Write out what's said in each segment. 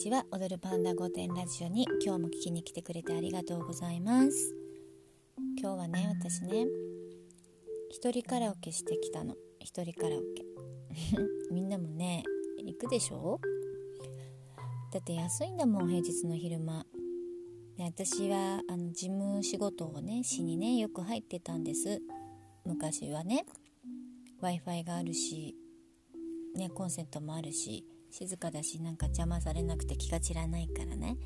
ちは。踊るパンダ御殿ラジオに今日も聞きに来てくれてありがとうございます。今日はね私ね一人カラオケしてきたの。一人カラオケ。みんなもね行くでしょ？だって安いんだもん平日の昼間。で私はあの事務仕事をねしにねよく入ってたんです。昔はね。W i f i があるし、ね、コンセントもあるし。静かだしなんか邪魔されなくて気が散らないからね。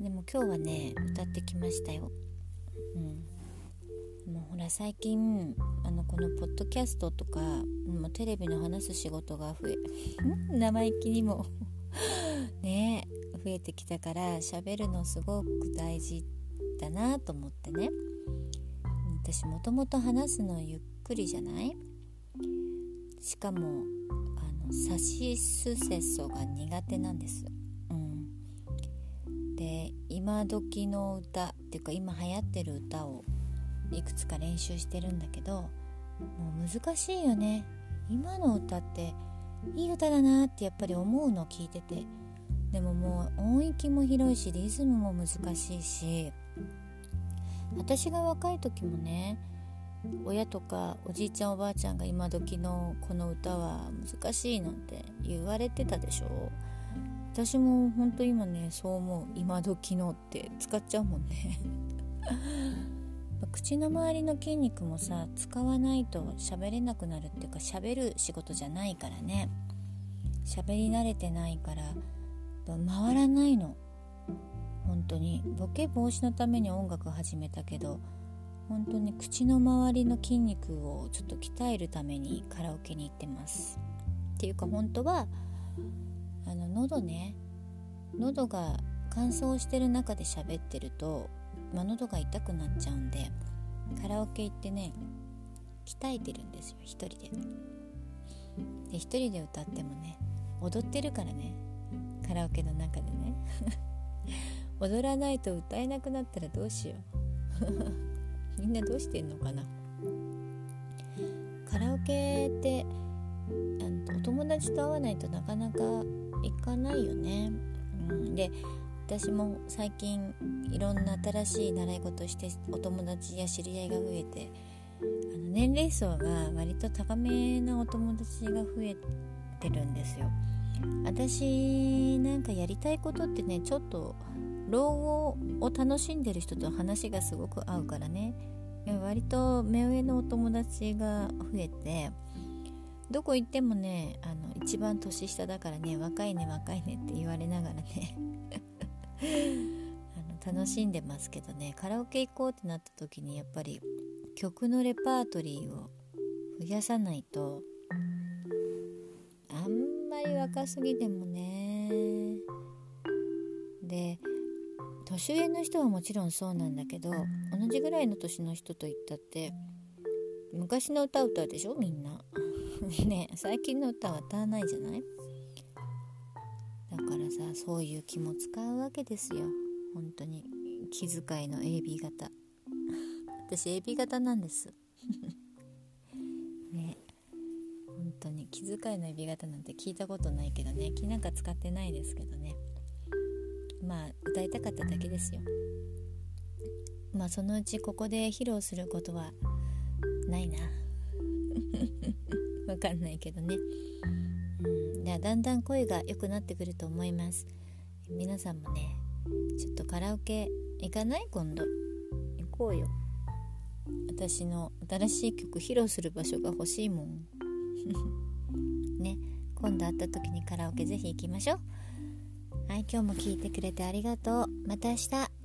でも今日はね歌ってきましたよ。うん。もうほら最近あのこのポッドキャストとかもうテレビの話す仕事が増え 生意気にも ね増えてきたから喋るのすごく大事だなと思ってね。私もともと話すのゆっくりじゃない？しかもあさしすせそが苦手なんです、うん、で今時の歌っていうか今流行ってる歌をいくつか練習してるんだけどもう難しいよね。今の歌っていい歌だなってやっぱり思うの聞いてて。でももう音域も広いしリズムも難しいし。私が若い時もね親とかおじいちゃんおばあちゃんが今時のこの歌は難しいなんて言われてたでしょ私も本当今ねそう思う。今時のって使っちゃうもんね。口の周りの筋肉もさ使わないと喋れなくなるっていうか喋る仕事じゃないからね。喋り慣れてないから回らないの。本当に。ボケ防止のために音楽始めたけど本当に口の周りの筋肉をちょっと鍛えるためにカラオケに行ってます。っていうか本当はあの喉ね喉が乾燥してる中で喋ってると、まあ、喉が痛くなっちゃうんでカラオケ行ってね鍛えてるんですよ一人で。で一人で歌ってもね踊ってるからねカラオケの中でね。踊らないと歌えなくなったらどうしよう。みんなどうしてんのかな？カラオケってあのお友達と会わないとなかなか行かないよね、うん、で私も最近いろんな新しい習い事してお友達や知り合いが増えてあの年齢層が割と高めなお友達が増えてるんですよ。私なんかやりたいことってねちょっと老後を楽しんでる人と話がすごく合うからね。割と目上のお友達が増えてどこ行ってもねあの一番年下だからね若いね若いねって言われながらね。あの楽しんでますけどね。カラオケ行こうってなった時にやっぱり曲のレパートリーを増やさないとあんまり若すぎてもね年上の人はもちろんそうなんだけど同じぐらいの年の人と言ったって昔の歌歌うでしょ？みんな。ね最近の歌は歌わないじゃない？だからさそういう気も使うわけですよ。本当に。気遣いの AB 型。私 AB 型なんです。ね。本当に。気遣いの AB 型なんて聞いたことないけどね。気なんか使ってないですけどねまあ歌いたかっただけですよ。まあそのうちここで披露することはないな。わかんないけどね。うん。だだんだん声が良くなってくると思います。皆さんもねちょっとカラオケ行かない？今度。行こうよ。私の新しい曲披露する場所が欲しいもん。ね。今度会った時にカラオケぜひ行きましょう。はい今日も聞いてくれてありがとう。また明日。